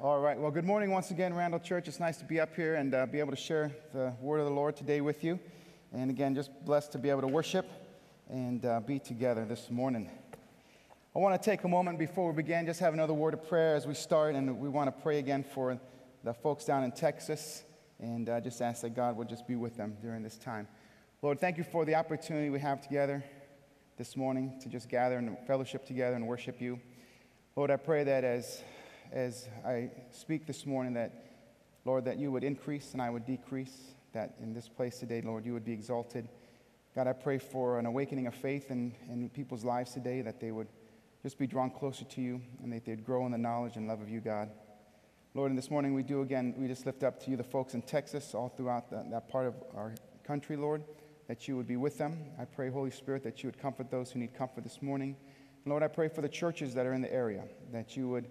All right. Well, good morning once again, Randall Church. It's nice to be up here and uh, be able to share the word of the Lord today with you. And again, just blessed to be able to worship and uh, be together this morning. I want to take a moment before we begin, just have another word of prayer as we start. And we want to pray again for the folks down in Texas and uh, just ask that God would just be with them during this time. Lord, thank you for the opportunity we have together this morning to just gather and fellowship together and worship you. Lord, I pray that as as I speak this morning that, Lord, that you would increase and I would decrease, that in this place today, Lord, you would be exalted. God, I pray for an awakening of faith in, in people's lives today, that they would just be drawn closer to you and that they'd grow in the knowledge and love of you, God. Lord, and this morning we do again, we just lift up to you the folks in Texas, all throughout the, that part of our country, Lord, that you would be with them. I pray, Holy Spirit, that you would comfort those who need comfort this morning. Lord, I pray for the churches that are in the area, that you would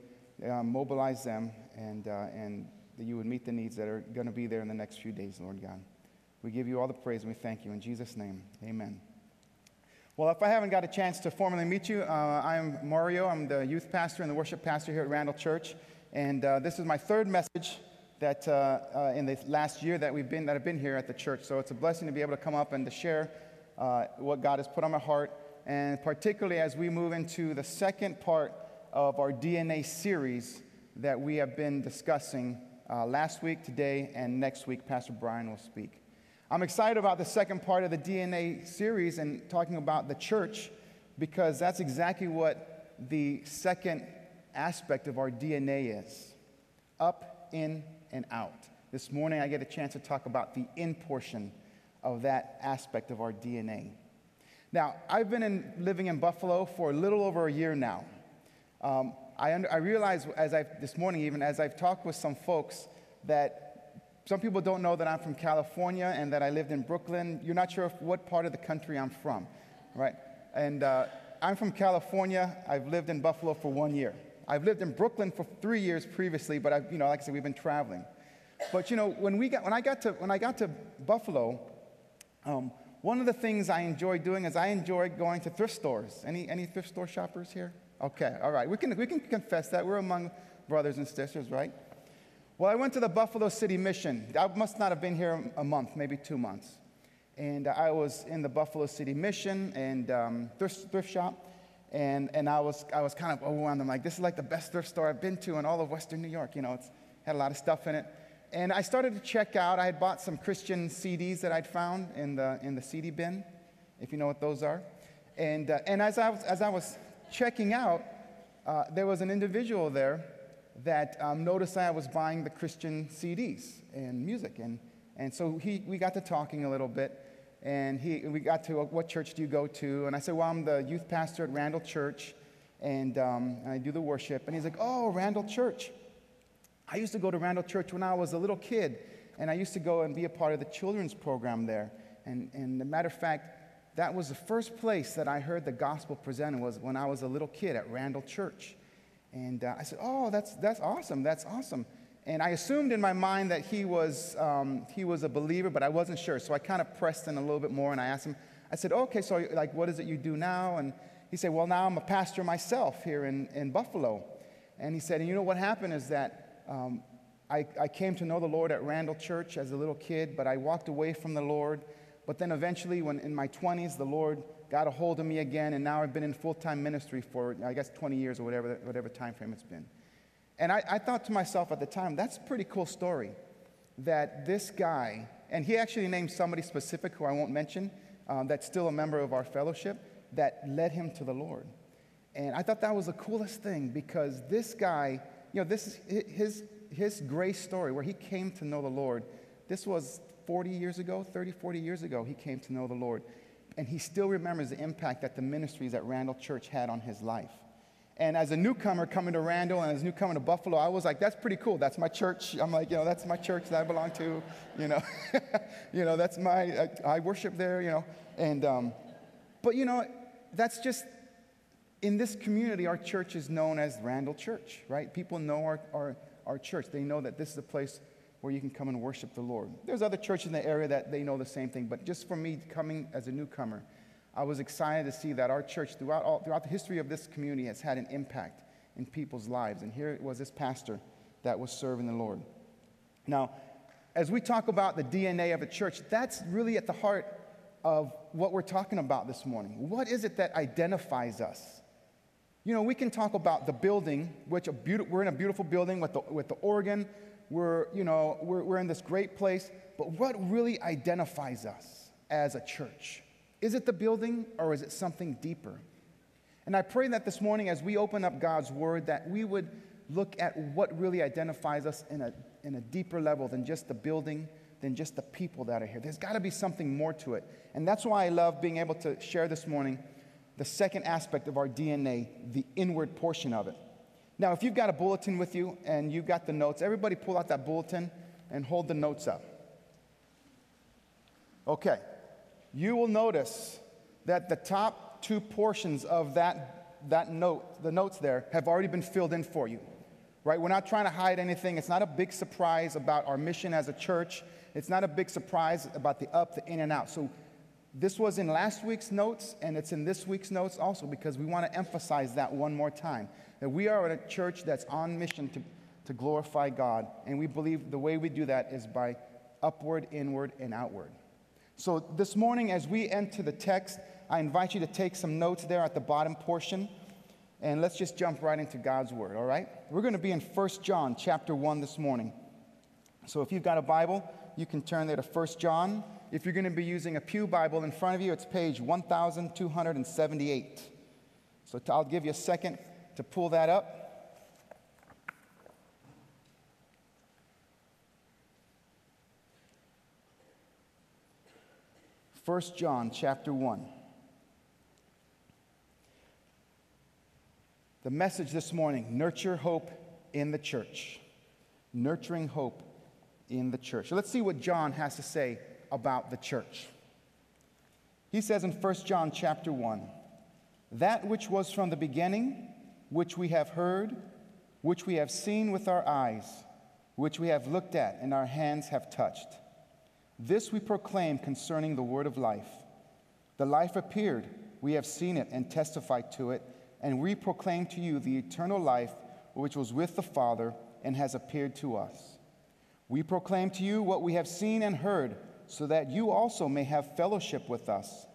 um, mobilize them and, uh, and that you would meet the needs that are going to be there in the next few days, Lord God. We give you all the praise and we thank you. In Jesus' name, amen. Well, if I haven't got a chance to formally meet you, uh, I'm Mario. I'm the youth pastor and the worship pastor here at Randall Church. And uh, this is my third message that uh, uh, in the last year that we've been that I've been here at the church. So it's a blessing to be able to come up and to share uh, what God has put on my heart, and particularly as we move into the second part of our DNA series that we have been discussing uh, last week, today, and next week. Pastor Brian will speak. I'm excited about the second part of the DNA series and talking about the church because that's exactly what the second aspect of our DNA is up, in, and out. This morning, I get a chance to talk about the in portion of that aspect of our DNA. Now, I've been in, living in Buffalo for a little over a year now. Um, I, under, I realize as I've, this morning, even as I've talked with some folks, that some people don't know that I'm from California and that I lived in Brooklyn. You're not sure what part of the country I'm from, right? And uh, I'm from California. I've lived in Buffalo for one year. I've lived in Brooklyn for three years previously, but I've, you know, like I said, we've been traveling. But you know, when, we got, when, I, got to, when I got to Buffalo, um, one of the things I enjoy doing is I enjoy going to thrift stores. Any, any thrift store shoppers here? Okay, all right. We can, we can confess that. We're among brothers and sisters, right? Well, I went to the Buffalo City Mission. I must not have been here a month, maybe two months. And I was in the Buffalo City Mission and um, thrift, thrift shop. And, and I, was, I was kind of overwhelmed. I'm like, this is like the best thrift store I've been to in all of Western New York. You know, it's had a lot of stuff in it. And I started to check out. I had bought some Christian CDs that I'd found in the, in the CD bin, if you know what those are. And, uh, and as, I was, as I was checking out, uh, there was an individual there that um, noticed I was buying the Christian CDs and music. And, and so he, we got to talking a little bit. And he, we got to, what church do you go to? And I said, well, I'm the youth pastor at Randall Church. And um, I do the worship. And he's like, oh, Randall Church. I used to go to Randall Church when I was a little kid. And I used to go and be a part of the children's program there. And, and a matter of fact, that was the first place that I heard the gospel presented was when I was a little kid at Randall Church. And uh, I said, oh, that's, that's awesome, that's awesome. And I assumed in my mind that he was, um, he was a believer, but I wasn't sure. So I kind of pressed in a little bit more and I asked him, I said, okay, so like, what is it you do now? And he said, well, now I'm a pastor myself here in, in Buffalo. And he said, and you know what happened is that um, I, I came to know the Lord at Randall Church as a little kid, but I walked away from the Lord but then eventually, when in my 20s, the Lord got a hold of me again, and now I've been in full time ministry for, I guess, 20 years or whatever, whatever time frame it's been. And I, I thought to myself at the time, that's a pretty cool story that this guy, and he actually named somebody specific who I won't mention, um, that's still a member of our fellowship, that led him to the Lord. And I thought that was the coolest thing because this guy, you know, this is his, his grace story where he came to know the Lord. This was 40 years ago, 30, 40 years ago, he came to know the Lord. And he still remembers the impact that the ministries at Randall Church had on his life. And as a newcomer coming to Randall and as a newcomer to Buffalo, I was like, that's pretty cool. That's my church. I'm like, you know, that's my church that I belong to. You know, you know, that's my, I, I, worship there, you know. And, um, but you know, that's just, in this community, our church is known as Randall Church, right? People know our, our, our church. They know that this is a place where you can come and worship the Lord. There's other churches in the area that they know the same thing, but just for me coming as a newcomer, I was excited to see that our church, throughout, all, throughout the history of this community, has had an impact in people's lives. And here it was this pastor that was serving the Lord. Now, as we talk about the DNA of a church, that's really at the heart of what we're talking about this morning. What is it that identifies us? You know, we can talk about the building, which a beautiful, we're in a beautiful building with the, with the organ. We're, you know, we're, we're in this great place. But what really identifies us as a church? Is it the building or is it something deeper? And I pray that this morning, as we open up God's word, that we would look at what really identifies us in a, in a deeper level than just the building, than just the people that are here. There's got to be something more to it. And that's why I love being able to share this morning the second aspect of our DNA, the inward portion of it. Now, if you've got a bulletin with you and you've got the notes, everybody pull out that bulletin and hold the notes up. Okay, you will notice that the top two portions of that, that note, the notes there, have already been filled in for you. Right? We're not trying to hide anything. It's not a big surprise about our mission as a church. It's not a big surprise about the up, the in, and out. So this was in last week's notes, and it's in this week's notes also because we want to emphasize that one more time that we are a church that's on mission to, to glorify God, and we believe the way we do that is by upward, inward, and outward. So this morning, as we enter the text, I invite you to take some notes there at the bottom portion, and let's just jump right into God's Word, all right? We're going to be in 1 John chapter 1 this morning. So if you've got a Bible, you can turn there to 1 John if you're going to be using a Pew Bible in front of you, it's page 1278. So I'll give you a second to pull that up. First John chapter 1. The message this morning nurture hope in the church. Nurturing hope in the church. So let's see what John has to say about the church. He says in 1 John chapter 1, that which was from the beginning, which we have heard, which we have seen with our eyes, which we have looked at and our hands have touched. This we proclaim concerning the word of life. The life appeared, we have seen it and testified to it, and we proclaim to you the eternal life which was with the Father and has appeared to us. We proclaim to you what we have seen and heard so that you also may have fellowship with us.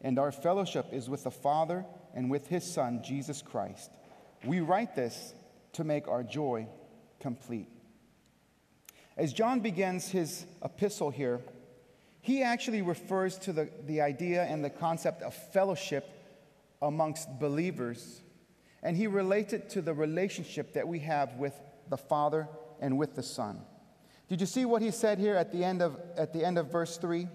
And our fellowship is with the Father and with his Son, Jesus Christ. We write this to make our joy complete. As John begins his epistle here, he actually refers to the, the idea and the concept of fellowship amongst believers, and he relates it to the relationship that we have with the Father and with the Son. Did you see what he said here at the end of, at the end of verse 3?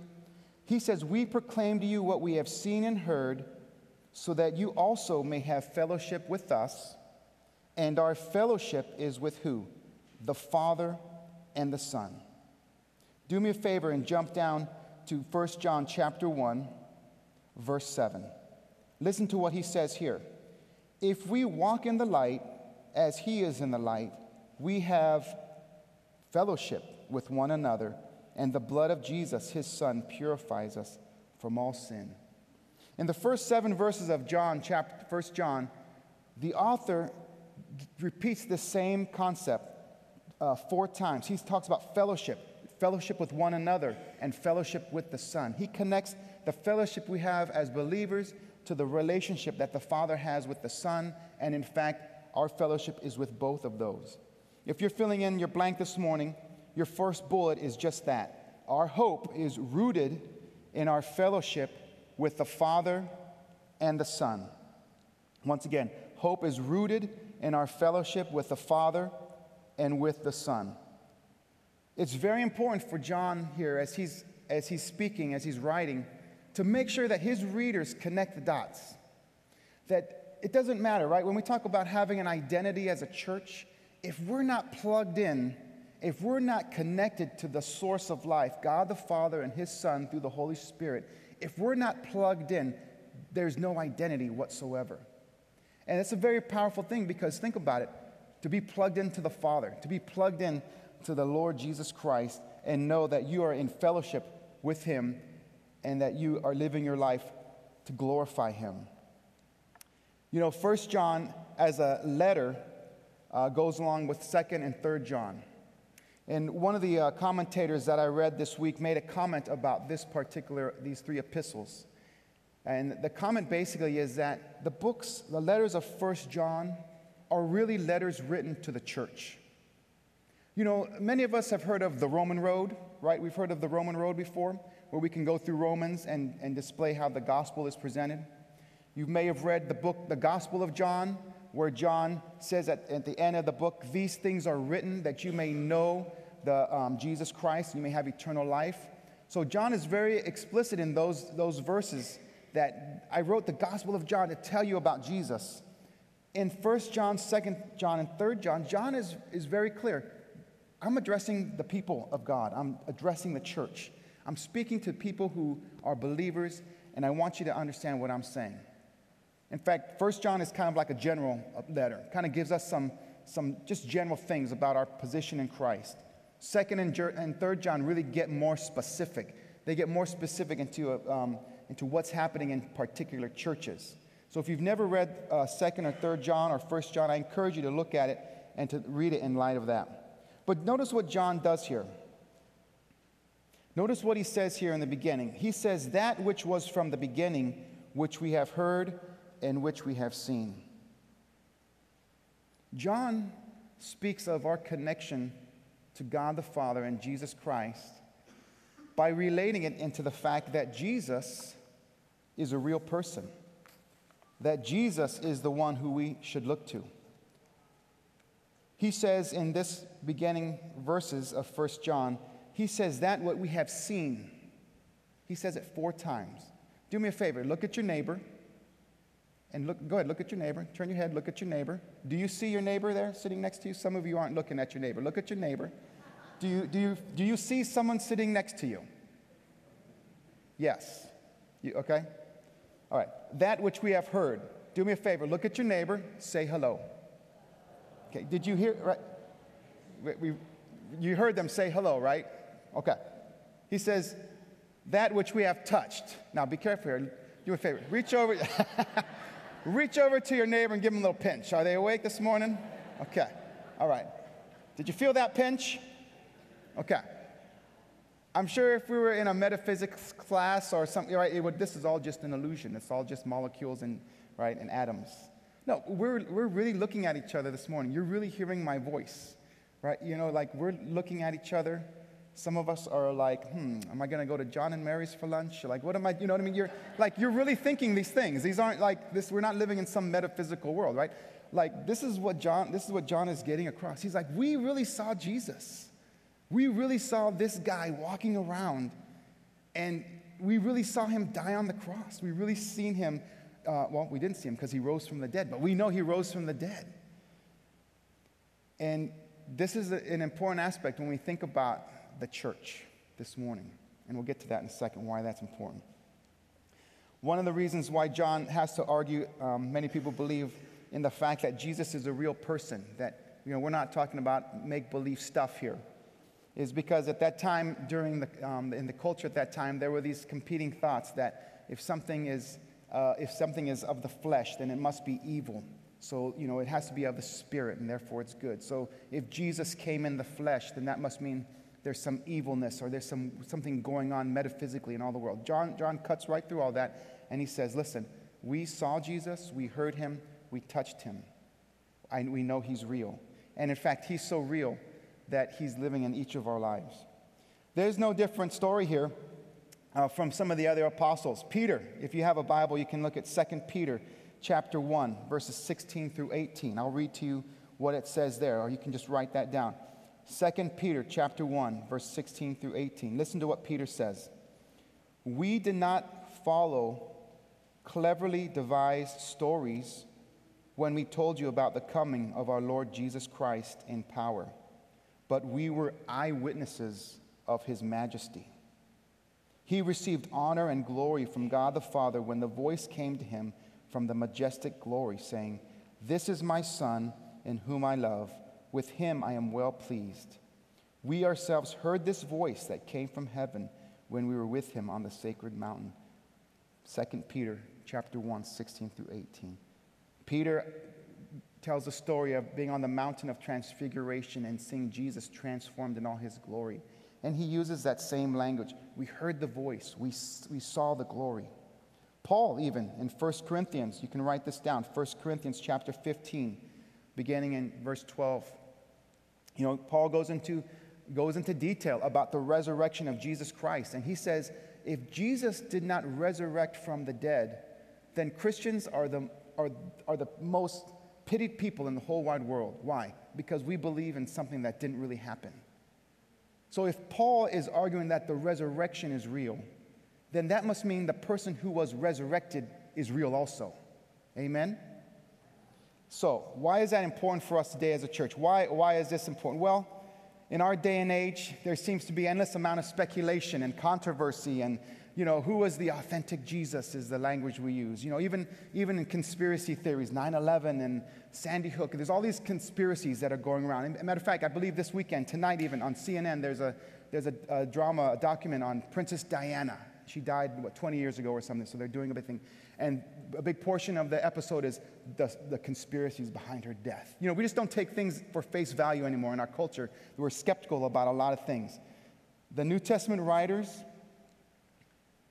He says, We proclaim to you what we have seen and heard, so that you also may have fellowship with us. And our fellowship is with who? The Father and the Son. Do me a favor and jump down to 1 John chapter 1, verse 7. Listen to what he says here. If we walk in the light as he is in the light, we have fellowship with one another, and the blood of Jesus, his son, purifies us from all sin. In the first seven verses of John, chapter 1 John, the author repeats the same concept uh, four times. He talks about fellowship, fellowship with one another, and fellowship with the Son. He connects the fellowship we have as believers to the relationship that the Father has with the Son, and in fact, our fellowship is with both of those. If you're filling in your blank this morning, your first bullet is just that. Our hope is rooted in our fellowship with the Father and the Son. Once again, hope is rooted in our fellowship with the Father and with the Son. It's very important for John here, as he's, as he's speaking, as he's writing, to make sure that his readers connect the dots. That it doesn't matter, right? When we talk about having an identity as a church, if we're not plugged in, if we're not connected to the source of life, God the Father and His Son through the Holy Spirit, if we're not plugged in, there's no identity whatsoever. And it's a very powerful thing because think about it to be plugged into the Father, to be plugged in to the Lord Jesus Christ, and know that you are in fellowship with Him and that you are living your life to glorify Him. You know, First John, as a letter, uh, goes along with 2nd and 3rd John. And one of the uh, commentators that I read this week made a comment about this particular, these three epistles. And the comment basically is that the books, the letters of 1st John, are really letters written to the church. You know, many of us have heard of the Roman road, right? We've heard of the Roman road before, where we can go through Romans and, and display how the gospel is presented. You may have read the book, The Gospel of John, where John says at, at the end of the book, These things are written that you may know the, um, Jesus Christ, and you may have eternal life. So John is very explicit in those, those verses that I wrote the Gospel of John to tell you about Jesus. In 1 John, 2 John, and 3 John, John is, is very clear. I'm addressing the people of God, I'm addressing the church. I'm speaking to people who are believers, and I want you to understand what I'm saying. In fact, 1 John is kind of like a general letter, kind of gives us some, some just general things about our position in Christ. Second and, and third John really get more specific. They get more specific into, um, into what's happening in particular churches. So if you've never read uh, second or third John or first John, I encourage you to look at it and to read it in light of that. But notice what John does here. Notice what he says here in the beginning. He says, That which was from the beginning, which we have heard and which we have seen. John speaks of our connection to God the Father and Jesus Christ by relating it into the fact that Jesus is a real person, that Jesus is the one who we should look to. He says in this beginning verses of 1 John, he says that what we have seen. He says it four times. Do me a favor, look at your neighbor and look, go ahead, look at your neighbor. Turn your head, look at your neighbor. Do you see your neighbor there sitting next to you? Some of you aren't looking at your neighbor. Look at your neighbor. Do you, do you, do you see someone sitting next to you? Yes. You, okay? All right. That which we have heard. Do me a favor. Look at your neighbor. Say hello. Okay. Did you hear? Right. We, we, you heard them say hello, right? Okay. He says, that which we have touched. Now be careful here. Do me a favor. Reach over. Reach over to your neighbor and give them a little pinch. Are they awake this morning? Okay. All right. Did you feel that pinch? Okay. I'm sure if we were in a metaphysics class or something, right, it would, this is all just an illusion. It's all just molecules and, right, and atoms. No, we're, we're really looking at each other this morning. You're really hearing my voice, right? You know, like we're looking at each other some of us are like, hmm, am I going to go to John and Mary's for lunch? Like, what am I, you know what I mean? You're like, you're really thinking these things. These aren't like this, we're not living in some metaphysical world, right? Like, this is what John, this is what John is getting across. He's like, we really saw Jesus. We really saw this guy walking around, and we really saw him die on the cross. We really seen him, uh, well, we didn't see him because he rose from the dead, but we know he rose from the dead. And this is an important aspect when we think about the church this morning. And we'll get to that in a second, why that's important. One of the reasons why John has to argue, um, many people believe in the fact that Jesus is a real person, that you know, we're not talking about make believe stuff here, is because at that time, during the, um, in the culture at that time, there were these competing thoughts that if something is, uh, if something is of the flesh, then it must be evil. So, you know, it has to be of the spirit, and therefore it's good. So if Jesus came in the flesh, then that must mean there's some evilness or there's some, something going on metaphysically in all the world. John, John cuts right through all that and he says, Listen, we saw Jesus, we heard him, we touched him. I, we know he's real. And in fact, he's so real that he's living in each of our lives. There's no different story here uh, from some of the other apostles. Peter, if you have a Bible, you can look at 2 Peter chapter 1, verses 16 through 18. I'll read to you what it says there, or you can just write that down. 2 Peter chapter 1 verse 16 through 18. Listen to what Peter says. We did not follow cleverly devised stories when we told you about the coming of our Lord Jesus Christ in power, but we were eyewitnesses of his majesty. He received honor and glory from God the Father when the voice came to him from the majestic glory, saying, This is my Son in whom I love with him I am well pleased. We ourselves heard this voice that came from heaven when we were with him on the sacred mountain. 2 Peter chapter 1, 16 through 18. Peter tells the story of being on the mountain of transfiguration and seeing Jesus transformed in all his glory. And he uses that same language. We heard the voice, we, we saw the glory. Paul, even in 1 Corinthians, you can write this down 1 Corinthians chapter 15, beginning in verse 12. You know, Paul goes into, goes into detail about the resurrection of Jesus Christ. And he says, if Jesus did not resurrect from the dead, then Christians are the, are, are the most pitied people in the whole wide world. Why? Because we believe in something that didn't really happen. So if Paul is arguing that the resurrection is real, then that must mean the person who was resurrected is real also. Amen? So, why is that important for us today as a church? Why, why is this important? Well, in our day and age, there seems to be endless amount of speculation and controversy and you know, who was the authentic Jesus is the language we use. You know, even, even in conspiracy theories, 9 11 and Sandy Hook, there's all these conspiracies that are going around. Matter of fact, I believe this weekend, tonight even, on CNN, there's a, there's a, a drama, a document on Princess Diana. She died, what, 20 years ago or something, so they're doing a big thing. And a big portion of the episode is the, the conspiracies behind her death. You know, we just don't take things for face value anymore in our culture. We're skeptical about a lot of things. The New Testament writers,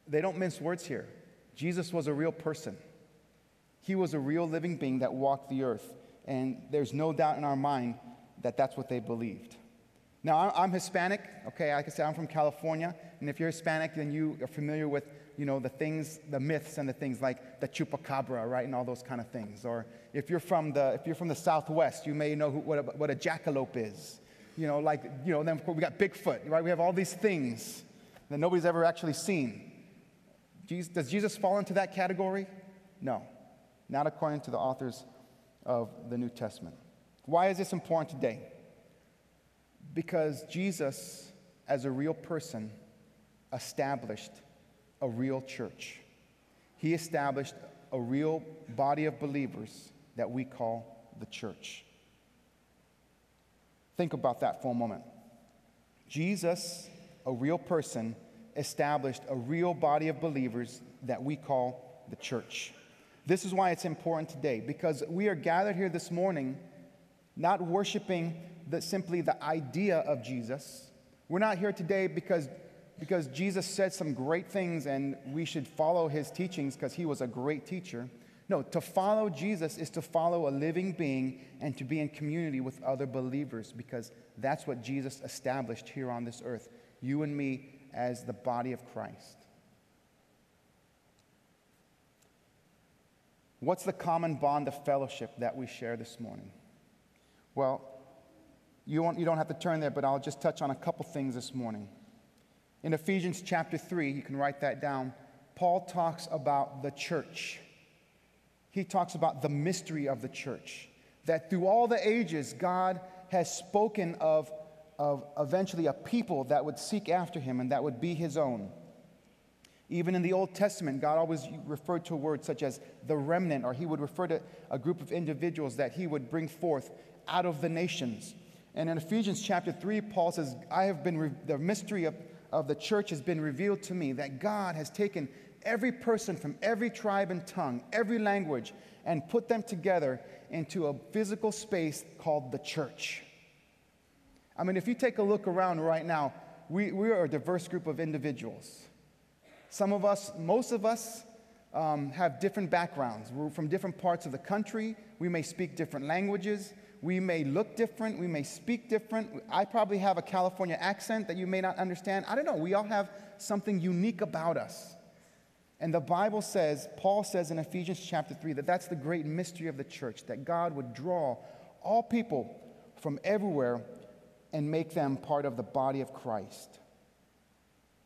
they don't mince words here. Jesus was a real person. He was a real living being that walked the earth. And there's no doubt in our mind that that's what they believed. Now, I'm Hispanic, okay? Like I said, I'm from California. And if you're Hispanic, then you are familiar with, you know, the things, the myths and the things like the chupacabra, right? And all those kind of things. Or if you're from the, if you're from the Southwest, you may know who, what, a, what a jackalope is. You know, like, you know, then we got Bigfoot, right? We have all these things that nobody's ever actually seen. Jesus, does Jesus fall into that category? No, not according to the authors of the New Testament. Why is this important today? Because Jesus, as a real person, established a real church. He established a real body of believers that we call the church. Think about that for a moment. Jesus, a real person, established a real body of believers that we call the church. This is why it's important today, because we are gathered here this morning not worshiping the, simply the idea of Jesus. We're not here today because, because Jesus said some great things and we should follow his teachings because he was a great teacher. No, to follow Jesus is to follow a living being and to be in community with other believers because that's what Jesus established here on this earth. You and me as the body of Christ. What's the common bond of fellowship that we share this morning? Well, you, you don't have to turn there, but I'll just touch on a couple things this morning. In Ephesians chapter 3, you can write that down, Paul talks about the church. He talks about the mystery of the church. That through all the ages, God has spoken of, of eventually a people that would seek after him and that would be his own. Even in the Old Testament, God always referred to a word such as the remnant, or he would refer to a group of individuals that he would bring forth out of the nations. And in Ephesians chapter 3, Paul says, I have been, re- the mystery of, of the church has been revealed to me that God has taken every person from every tribe and tongue, every language, and put them together into a physical space called the church. I mean, if you take a look around right now, we, we are a diverse group of individuals. Some of us, most of us, um, have different backgrounds. We're from different parts of the country. We may speak different languages. We may look different. We may speak different. I probably have a California accent that you may not understand. I don't know. We all have something unique about us. And the Bible says, Paul says in Ephesians chapter 3, that that's the great mystery of the church, that God would draw all people from everywhere and make them part of the body of Christ.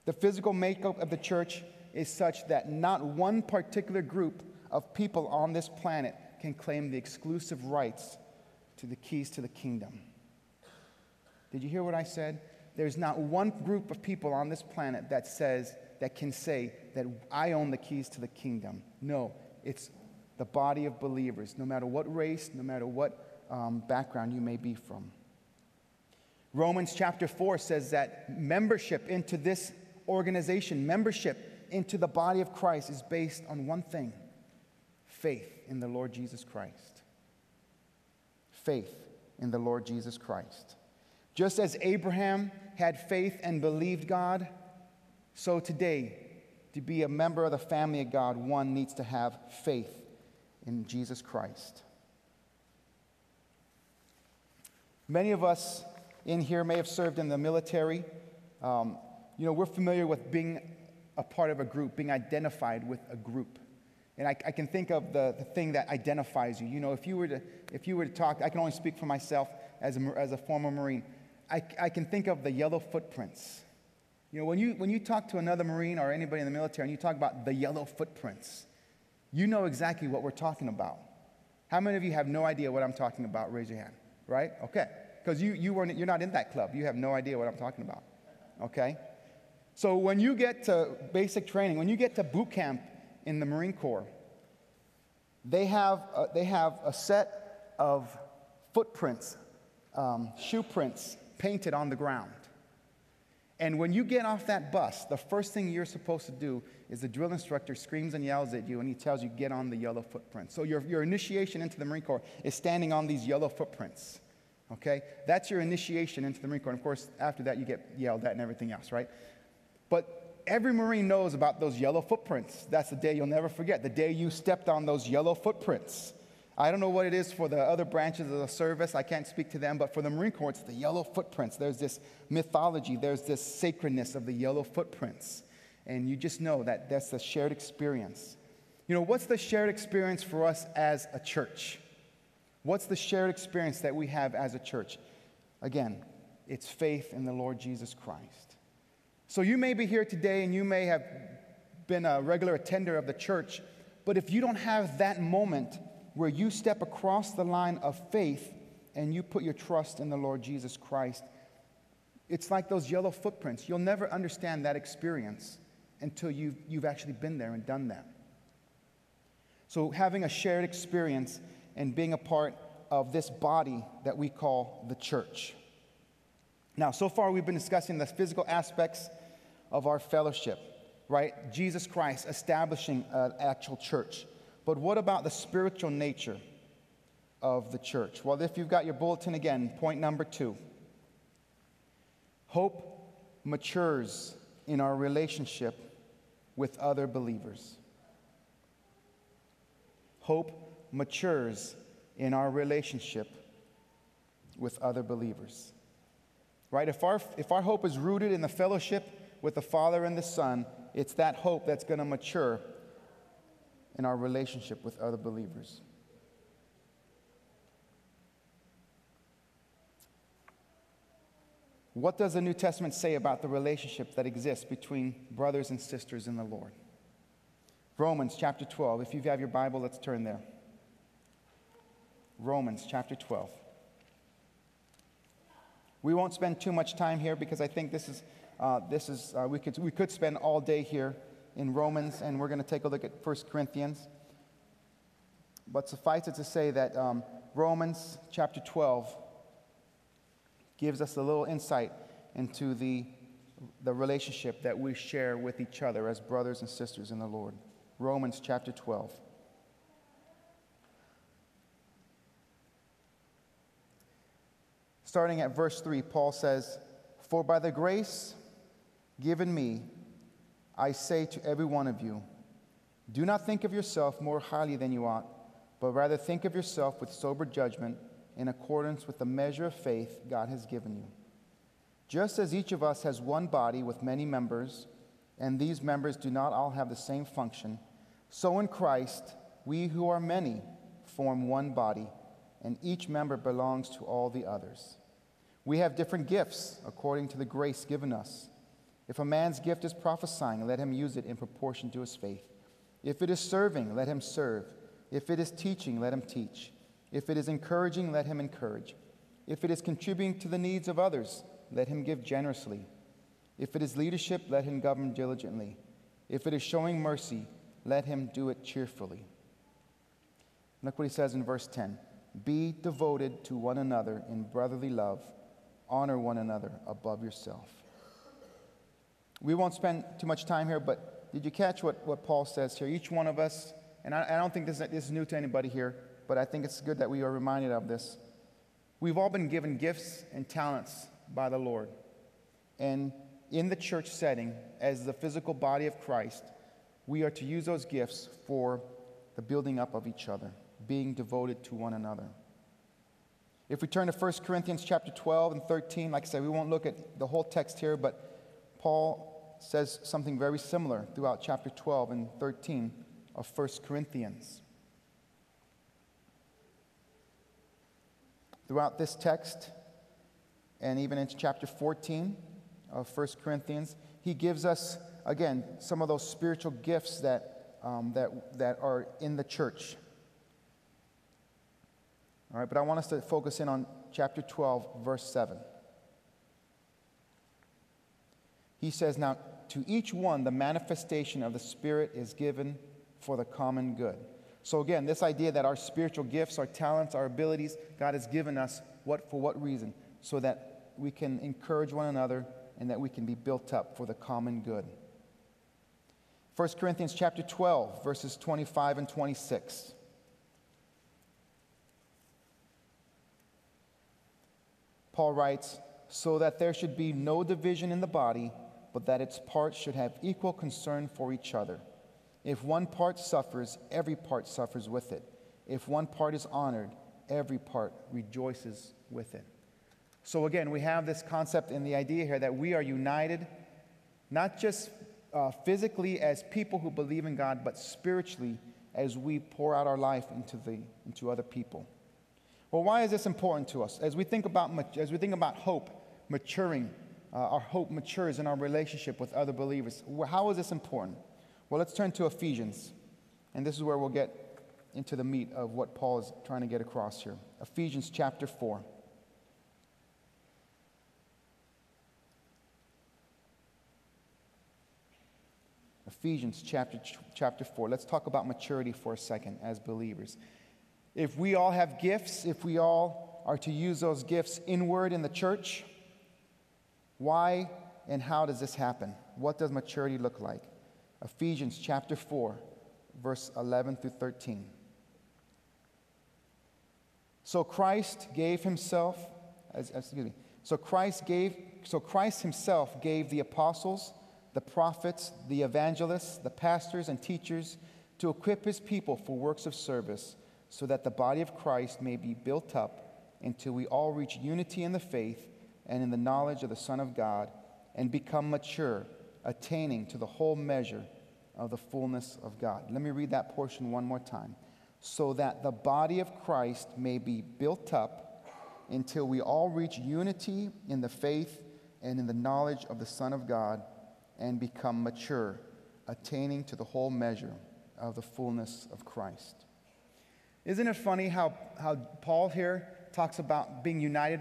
The physical makeup of the church is such that not one particular group of people on this planet can claim the exclusive rights to the keys to the kingdom. Did you hear what I said? There's not one group of people on this planet that says, that can say that I own the keys to the kingdom. No, it's the body of believers, no matter what race, no matter what um, background you may be from. Romans chapter 4 says that membership into this organization, membership into the body of Christ, is based on one thing faith in the Lord Jesus Christ. Faith in the Lord Jesus Christ. Just as Abraham had faith and believed God, so today, to be a member of the family of God, one needs to have faith in Jesus Christ. Many of us in here may have served in the military. Um, you know, we're familiar with being a part of a group, being identified with a group. And I, I can think of the, the thing that identifies you. You know, if you, were to, if you were to talk, I can only speak for myself as a, as a former Marine. I, I can think of the yellow footprints. You know, when you, when you talk to another Marine or anybody in the military and you talk about the yellow footprints, you know exactly what we're talking about. How many of you have no idea what I'm talking about? Raise your hand, right? Okay. Because you, you weren't, you're not in that club. You have no idea what I'm talking about, okay? So when you get to basic training, when you get to boot camp in the Marine Corps, they have a, they have a set of footprints, um, shoe prints painted on the ground. And when you get off that bus, the first thing you're supposed to do is the drill instructor screams and yells at you and he tells you, get on the yellow footprint. So your, your initiation into the Marine Corps is standing on these yellow footprints. Okay? That's your initiation into the Marine Corps. And of course, after that, you get yelled at and everything else, right? But every Marine knows about those yellow footprints. That's the day you'll never forget, the day you stepped on those yellow footprints. I don't know what it is for the other branches of the service. I can't speak to them, but for the Marine Corps, it's the yellow footprints. There's this mythology, there's this sacredness of the yellow footprints. And you just know that that's a shared experience. You know, what's the shared experience for us as a church? What's the shared experience that we have as a church? Again, it's faith in the Lord Jesus Christ. So you may be here today and you may have been a regular attender of the church, but if you don't have that moment where you step across the line of faith and you put your trust in the Lord Jesus Christ, it's like those yellow footprints. You'll never understand that experience until you've, you've actually been there and done that. So, having a shared experience and being a part of this body that we call the church. Now, so far we've been discussing the physical aspects of our fellowship, right? Jesus Christ establishing an actual church. But what about the spiritual nature of the church? Well, if you've got your bulletin again, point number two hope matures in our relationship with other believers. Hope matures in our relationship with other believers. Right? If our, if our hope is rooted in the fellowship with the Father and the Son, it's that hope that's going to mature in our relationship with other believers. What does the New Testament say about the relationship that exists between brothers and sisters in the Lord? Romans chapter 12. If you have your Bible, let's turn there. Romans chapter 12. We won't spend too much time here because I think this is uh, this is, uh, we, could, we could spend all day here in Romans, and we're going to take a look at 1 Corinthians. But suffice it to say that um, Romans chapter 12 gives us a little insight into the, the relationship that we share with each other as brothers and sisters in the Lord. Romans chapter 12. Starting at verse 3, Paul says, For by the grace given me, I say to every one of you, do not think of yourself more highly than you ought, but rather think of yourself with sober judgment in accordance with the measure of faith God has given you. Just as each of us has one body with many members, and these members do not all have the same function, so in Christ, we who are many form one body, and each member belongs to all the others. We have different gifts according to the grace given us. If a man's gift is prophesying, let him use it in proportion to his faith. If it is serving, let him serve. If it is teaching, let him teach. If it is encouraging, let him encourage. If it is contributing to the needs of others, let him give generously. If it is leadership, let him govern diligently. If it is showing mercy, let him do it cheerfully. Look what he says in verse 10 Be devoted to one another in brotherly love, honor one another above yourself. We won't spend too much time here, but did you catch what, what Paul says here? Each one of us, and I, I don't think this, this is new to anybody here, but I think it's good that we are reminded of this. We've all been given gifts and talents by the Lord. And in the church setting, as the physical body of Christ, we are to use those gifts for the building up of each other, being devoted to one another. If we turn to 1 Corinthians chapter 12 and 13, like I said, we won't look at the whole text here, but Paul says something very similar throughout chapter 12 and 13 of 1 Corinthians. Throughout this text, and even in chapter 14 of 1 Corinthians, he gives us, again, some of those spiritual gifts that, um, that, that are in the church. All right, but I want us to focus in on chapter 12, verse 7. He says, Now to each one the manifestation of the Spirit is given for the common good. So again, this idea that our spiritual gifts, our talents, our abilities, God has given us what for what reason? So that we can encourage one another and that we can be built up for the common good. 1 Corinthians chapter 12, verses 25 and 26. Paul writes, so that there should be no division in the body, but that its parts should have equal concern for each other. If one part suffers, every part suffers with it. If one part is honored, every part rejoices with it. So, again, we have this concept and the idea here that we are united, not just uh, physically as people who believe in God, but spiritually as we pour out our life into, the, into other people. Well, why is this important to us? As we think about, as we think about hope maturing, uh, our hope matures in our relationship with other believers. How is this important? Well, let's turn to Ephesians. And this is where we'll get into the meat of what Paul is trying to get across here. Ephesians chapter 4. Ephesians chapter, chapter 4. Let's talk about maturity for a second as believers. If we all have gifts, if we all are to use those gifts inward in the church, why and how does this happen? What does maturity look like? Ephesians chapter 4, verse 11 through 13. So Christ gave himself, excuse me, so Christ gave, so Christ himself gave the apostles, the prophets, the evangelists, the pastors, and teachers to equip his people for works of service so that the body of Christ may be built up until we all reach unity in the faith and in the knowledge of the Son of God and become mature, attaining to the whole measure of the fullness of God. Let me read that portion one more time. So that the body of Christ may be built up until we all reach unity in the faith and in the knowledge of the Son of God and become mature, attaining to the whole measure of the fullness of Christ. Isn't it funny how, how Paul here talks about being united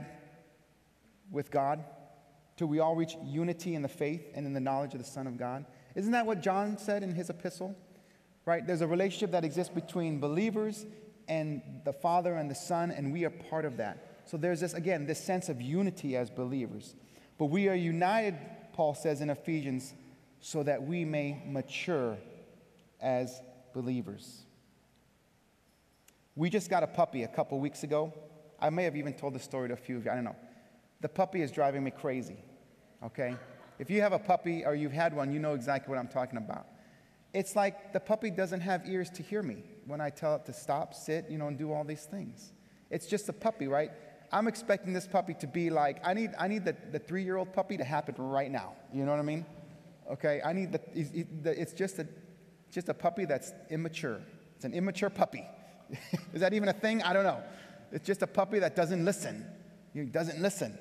with God till we all reach unity in the faith and in the knowledge of the Son of God? Isn't that what John said in his epistle? Right? There's a relationship that exists between believers and the Father and the Son, and we are part of that. So there's this, again, this sense of unity as believers. But we are united, Paul says in Ephesians, so that we may mature as believers. We just got a puppy a couple weeks ago. I may have even told the story to a few of you. I don't know. The puppy is driving me crazy, okay? If you have a puppy or you've had one, you know exactly what I'm talking about. It's like the puppy doesn't have ears to hear me when I tell it to stop, sit, you know, and do all these things. It's just a puppy, right? I'm expecting this puppy to be like, I need, I need the, the three year old puppy to happen right now. You know what I mean? Okay, I need the, it's just a, just a puppy that's immature. It's an immature puppy. Is that even a thing? I don't know. It's just a puppy that doesn't listen. He doesn't listen.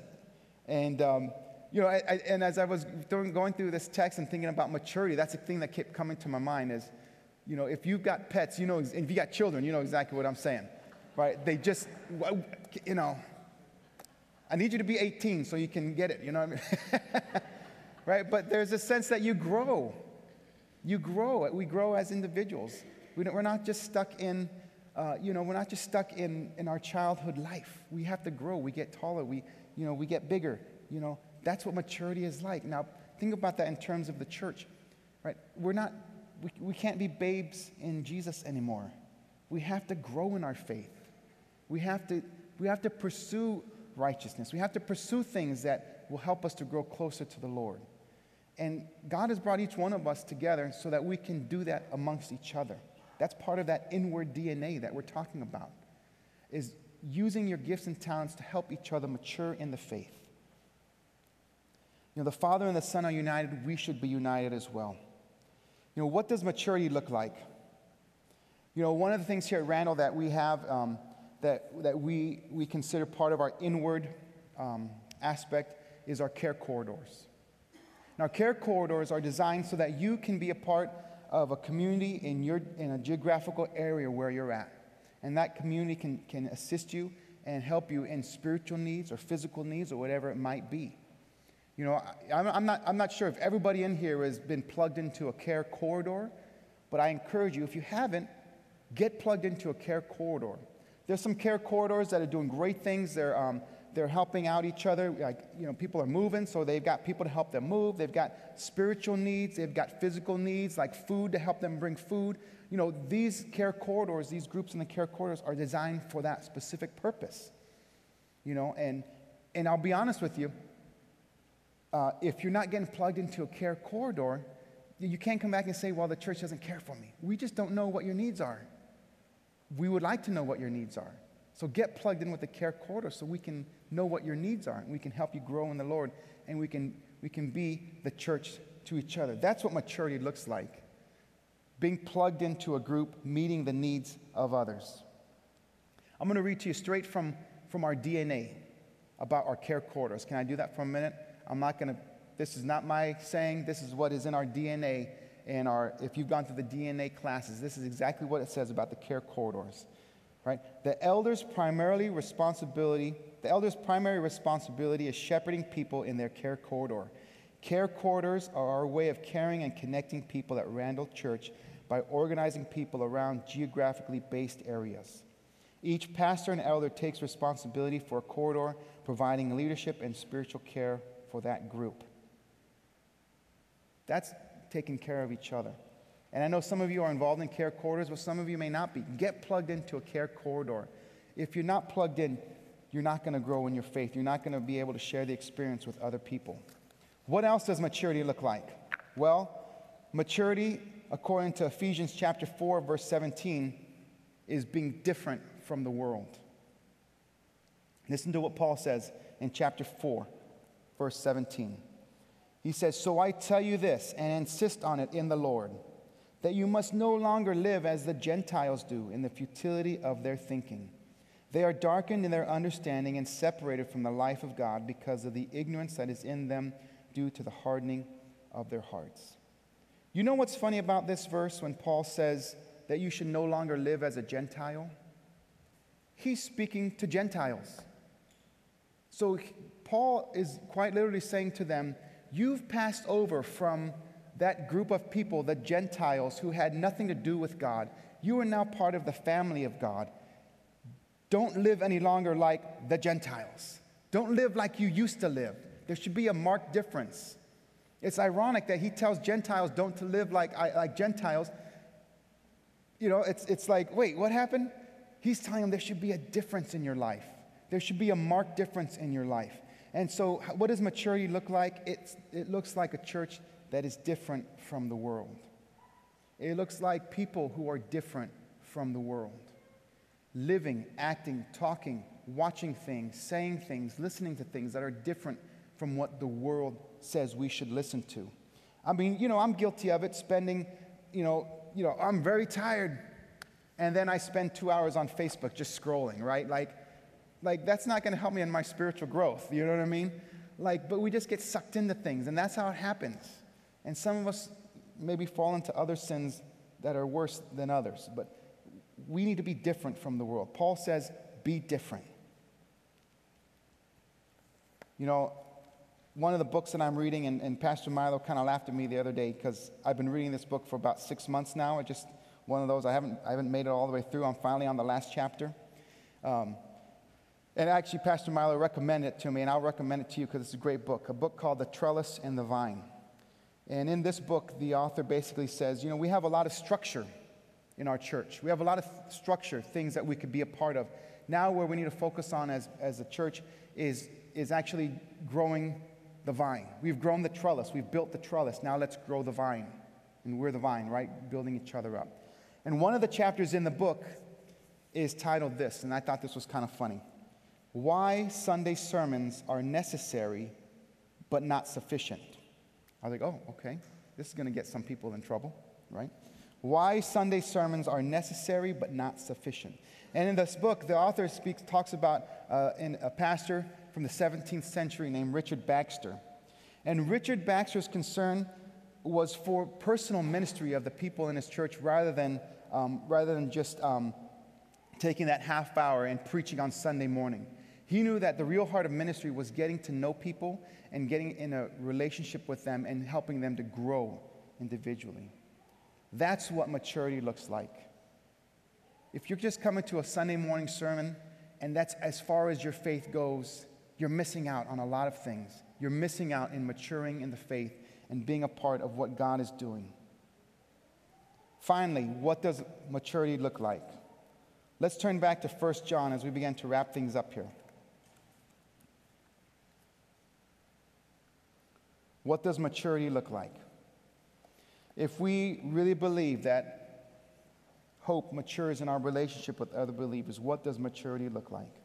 And, um, you know, I, I, and as I was going through this text and thinking about maturity, that's the thing that kept coming to my mind is, you know, if you've got pets, you know, if you got children, you know exactly what I'm saying, right? They just, you know, I need you to be 18 so you can get it, you know I mean? right? But there's a sense that you grow. You grow. We grow as individuals. We we're not just stuck in uh, you know, we're not just stuck in, in our childhood life. We have to grow. We get taller. We, you know, we get bigger. You know, that's what maturity is like. Now, think about that in terms of the church, right? We're not, we, we can't be babes in Jesus anymore. We have to grow in our faith. We have to We have to pursue righteousness. We have to pursue things that will help us to grow closer to the Lord. And God has brought each one of us together so that we can do that amongst each other. That's part of that inward DNA that we're talking about, is using your gifts and talents to help each other mature in the faith. You know, the Father and the Son are united, we should be united as well. You know, what does maturity look like? You know, one of the things here at Randall that we have um, that, that we, we consider part of our inward um, aspect is our care corridors. Now, care corridors are designed so that you can be a part of a community in, your, in a geographical area where you're at. And that community can, can assist you and help you in spiritual needs or physical needs or whatever it might be. You know, I, I'm, not, I'm not sure if everybody in here has been plugged into a care corridor, but I encourage you, if you haven't, get plugged into a care corridor. There's some care corridors that are doing great things. They're, um, they're helping out each other. Like, you know, people are moving, so they've got people to help them move. They've got spiritual needs. They've got physical needs, like food to help them bring food. You know, these care corridors, these groups in the care corridors are designed for that specific purpose. You know, and, and I'll be honest with you, uh, if you're not getting plugged into a care corridor, you can't come back and say, well, the church doesn't care for me. We just don't know what your needs are. We would like to know what your needs are. So get plugged in with the care corridor so we can know what your needs are and we can help you grow in the Lord and we can, we can be the church to each other. That's what maturity looks like being plugged into a group, meeting the needs of others. I'm going to read to you straight from, from our DNA about our care corridors. Can I do that for a minute? I'm not going to, this is not my saying, this is what is in our DNA. And our, if you've gone through the DNA classes, this is exactly what it says about the care corridors. Right? The elders' primarily responsibility, the elders' primary responsibility is shepherding people in their care corridor. Care corridors are our way of caring and connecting people at Randall Church by organizing people around geographically based areas. Each pastor and elder takes responsibility for a corridor, providing leadership and spiritual care for that group. That's taking care of each other. And I know some of you are involved in care corridors, but some of you may not be. Get plugged into a care corridor. If you're not plugged in, you're not going to grow in your faith. You're not going to be able to share the experience with other people. What else does maturity look like? Well, maturity, according to Ephesians chapter 4, verse 17, is being different from the world. Listen to what Paul says in chapter 4, verse 17. He says, So I tell you this and insist on it in the Lord, that you must no longer live as the Gentiles do in the futility of their thinking. They are darkened in their understanding and separated from the life of God because of the ignorance that is in them due to the hardening of their hearts. You know what's funny about this verse when Paul says that you should no longer live as a Gentile? He's speaking to Gentiles. So Paul is quite literally saying to them, You've passed over from that group of people, the Gentiles, who had nothing to do with God. You are now part of the family of God. Don't live any longer like the Gentiles. Don't live like you used to live. There should be a marked difference. It's ironic that he tells Gentiles don't to live like, like Gentiles. You know, it's, it's like, wait, what happened? He's telling them there should be a difference in your life. There should be a marked difference in your life. And so, what does maturity look like? It's, it looks like a church that is different from the world. It looks like people who are different from the world. Living, acting, talking, watching things, saying things, listening to things that are different from what the world says we should listen to. I mean, you know, I'm guilty of it, spending, you know, you know, I'm very tired. And then I spend two hours on Facebook just scrolling, right? Like, like, that's not going to help me in my spiritual growth. You know what I mean? Like, but we just get sucked into things, and that's how it happens. And some of us maybe fall into other sins that are worse than others, but we need to be different from the world. Paul says, be different. You know, one of the books that I'm reading, and, and Pastor Milo kind of laughed at me the other day because I've been reading this book for about six months now. It's just one of those I haven't I haven't made it all the way through. I'm finally on the last chapter. Um, and actually, Pastor Milo recommended it to me, and I'll recommend it to you because it's a great book, a book called The Trellis and the Vine. And in this book, the author basically says, you know, we have a lot of structure in our church. We have a lot of structure, things that we could be a part of. now where we need to focus on as, as a church is, is actually growing the vine. We've grown the trellis, we've built the trellis. Now let's grow the vine. And we're the vine, right? Building each other up. And one of the chapters in the book is titled this, and I thought this was kind of funny Why Sunday Sermons Are Necessary but Not Sufficient. I was like, oh, okay. This is going to get some people in trouble, right? Why Sunday sermons are necessary but not sufficient. And in this book, the author speaks, talks about uh, in a pastor from the 17th century named Richard Baxter. And Richard Baxter's concern was for personal ministry of the people in his church rather than, um, rather than just um, taking that half hour and preaching on Sunday morning. He knew that the real heart of ministry was getting to know people and getting in a relationship with them and helping them to grow individually. That's what maturity looks like. If you're just coming to a Sunday morning sermon and that's as far as your faith goes, you're missing out on a lot of things. You're missing out in maturing in the faith and being a part of what God is doing. Finally, what does maturity look like? Let's turn back to 1 John as we begin to wrap things up here. What does maturity look like? If we really believe that hope matures in our relationship with other believers, what does maturity look like?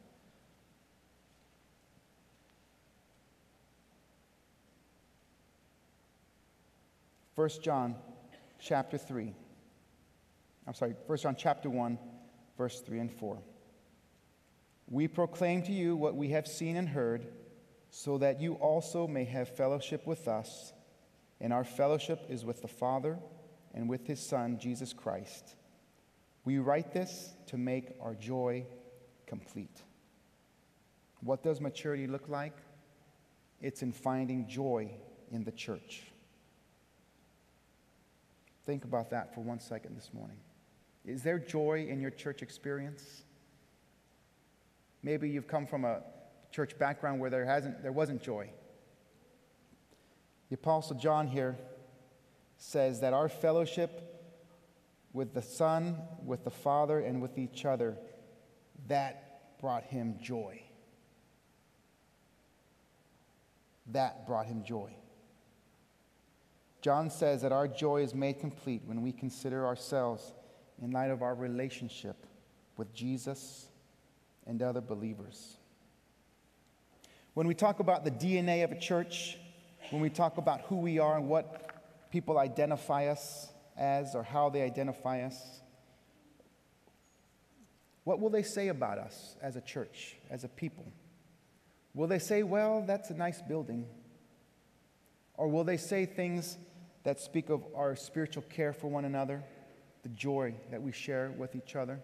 First John chapter 3. I'm sorry, First John chapter 1, verse 3 and 4. We proclaim to you what we have seen and heard, so that you also may have fellowship with us. And our fellowship is with the Father and with his Son, Jesus Christ. We write this to make our joy complete. What does maturity look like? It's in finding joy in the church. Think about that for one second this morning. Is there joy in your church experience? Maybe you've come from a church background where there, hasn't, there wasn't joy. The Apostle John here says that our fellowship with the Son, with the Father, and with each other, that brought him joy. That brought him joy. John says that our joy is made complete when we consider ourselves in light of our relationship with Jesus and other believers. When we talk about the DNA of a church, when we talk about who we are and what people identify us as or how they identify us, what will they say about us as a church, as a people? Will they say, well, that's a nice building? Or will they say things that speak of our spiritual care for one another, the joy that we share with each other?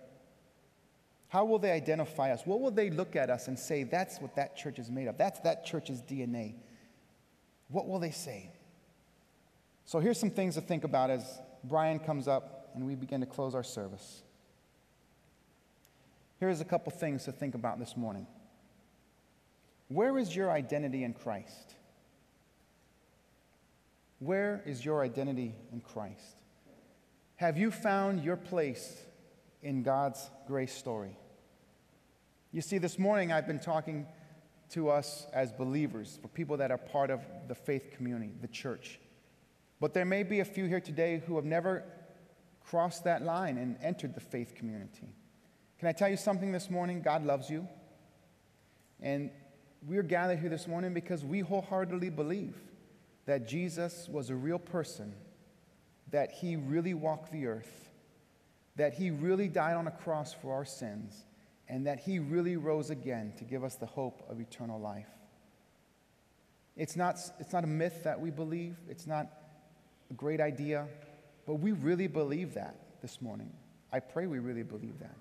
How will they identify us? What will they look at us and say, that's what that church is made of? That's that church's DNA. What will they say? So here's some things to think about as Brian comes up and we begin to close our service. Here's a couple things to think about this morning. Where is your identity in Christ? Where is your identity in Christ? Have you found your place in God's grace story? You see, this morning I've been talking to us as believers, for people that are part of the faith community, the church. But there may be a few here today who have never crossed that line and entered the faith community. Can I tell you something this morning? God loves you. And we're gathered here this morning because we wholeheartedly believe that Jesus was a real person, that he really walked the earth, that he really died on a cross for our sins, and that he really rose again to give us the hope of eternal life. It's not, it's not a myth that we believe, it's not a great idea, but we really believe that this morning. I pray we really believe that.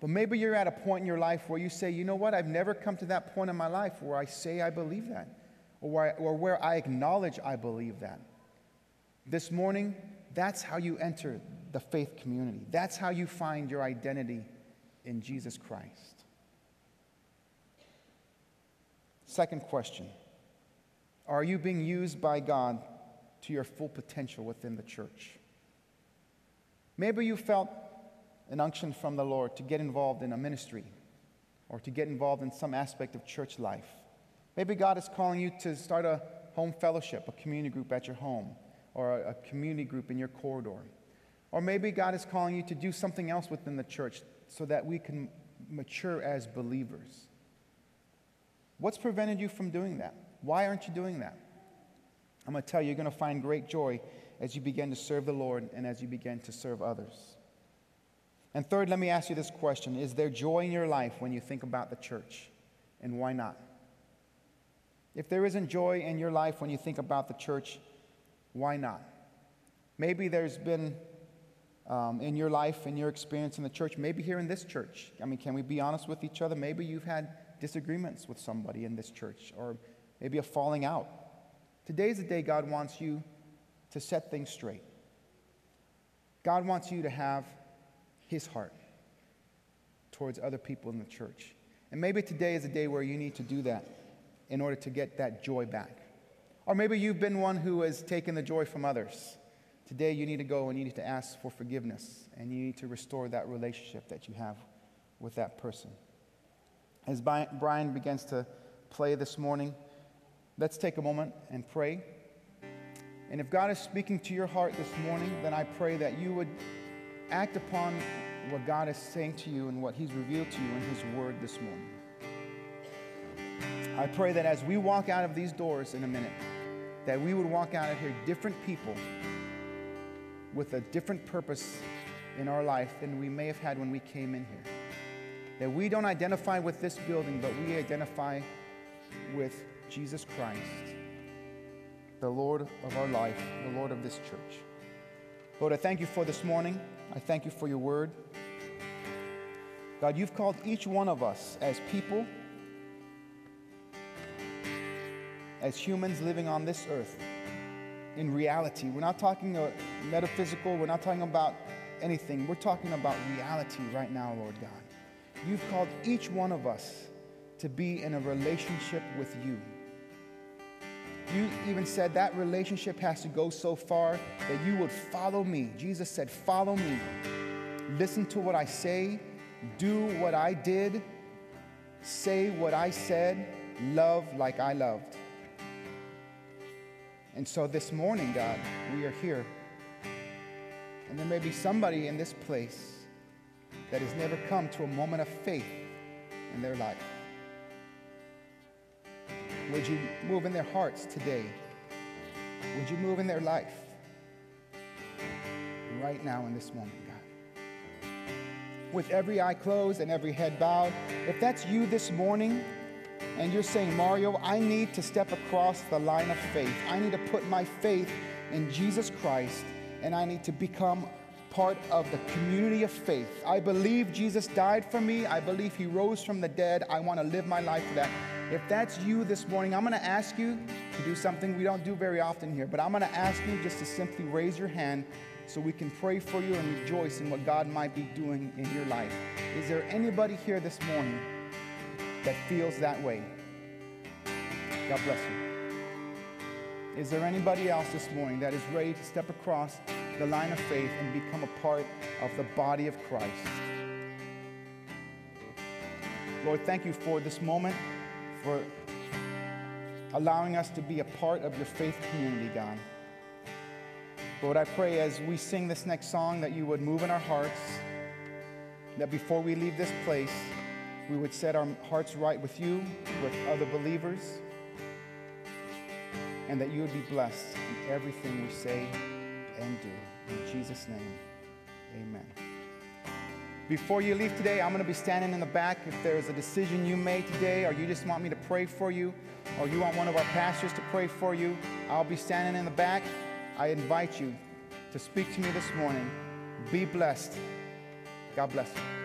But maybe you're at a point in your life where you say, you know what, I've never come to that point in my life where I say I believe that, or where I, or where I acknowledge I believe that. This morning, that's how you enter the faith community. That's how you find your identity in Jesus Christ. Second question Are you being used by God to your full potential within the church. Maybe you felt an unction from the Lord to get involved in a ministry, or to get involved in some aspect of church life. Maybe God is calling you to start a home fellowship, a community group at your home, or a, community group in your corridor. Or maybe God is calling you to do something else within the church so that we can mature as believers. What's prevented you from doing that? Why aren't you doing that? I'm going to tell you, you're going to find great joy as you begin to serve the Lord and as you begin to serve others. And third, let me ask you this question Is there joy in your life when you think about the church? And why not? If there isn't joy in your life when you think about the church, why not? Maybe there's been um, in your life, in your experience in the church, maybe here in this church. I mean, can we be honest with each other? Maybe you've had disagreements with somebody in this church, or maybe a falling out. Today's the day God wants you to set things straight. God wants you to have His heart towards other people in the church. And maybe today is a day where you need to do that in order to get that joy back. Or maybe you've been one who has taken the joy from others. Today you need to go and you need to ask for forgiveness and you need to restore that relationship that you have with that person. As Brian begins to play this morning, let's take a moment and pray. And if God is speaking to your heart this morning, then I pray that you would act upon what God is saying to you and what He's revealed to you in His Word this morning. I pray that as we walk out of these doors in a minute, that we would walk out of here different people with a different purpose in our life than we may have had when we came in here. That we don't identify with this building, but we identify with Jesus Christ the Lord of our life, the Lord of this church. Lord, I thank you for this morning. I thank you for your word. God, you've called each one of us as people, as humans living on this earth, in reality. We're not talking metaphysical, we're not talking about anything. We're talking about reality right now, Lord God. You've called each one of us to be in a relationship with you. You even said that relationship has to go so far that you would follow me. Jesus said, Follow me. Listen to what I say. Do what I did. Say what I said. Love like I loved. And so this morning, God, we are here. And there may be somebody in this place that has never come to a moment of faith in their life. Would you move in their hearts today? Would you move in their life right now in this moment, God? With every eye closed and every head bowed, if that's you this morning and you're saying, Mario, I need to step across the line of faith, I need to put my faith in Jesus Christ, and I need to become part of the community of faith. I believe Jesus died for me. I believe he rose from the dead. I want to live my life for that. If that's you this morning, I'm going to ask you to do something we don't do very often here, but I'm going to ask you just to simply raise your hand so we can pray for you and rejoice in what God might be doing in your life. Is there anybody here this morning that feels that way? God bless you. Is there anybody else this morning that is ready to step across the line of faith and become a part of the body of Christ? Lord, thank you for this moment for allowing us to be a part of your faith community, God. Lord, I pray as we sing this next song that you would move in our hearts, that before we leave this place, we would set our hearts right with you, with other believers, and that you would be blessed in everything we say and do. In Jesus' name, amen. Before you leave today, I'm going to be standing in the back. If there's a decision you made today, or you just want me to pray for you, or you want one of our pastors to pray for you, I'll be standing in the back. I invite you to speak to me this morning. Be blessed. God bless you.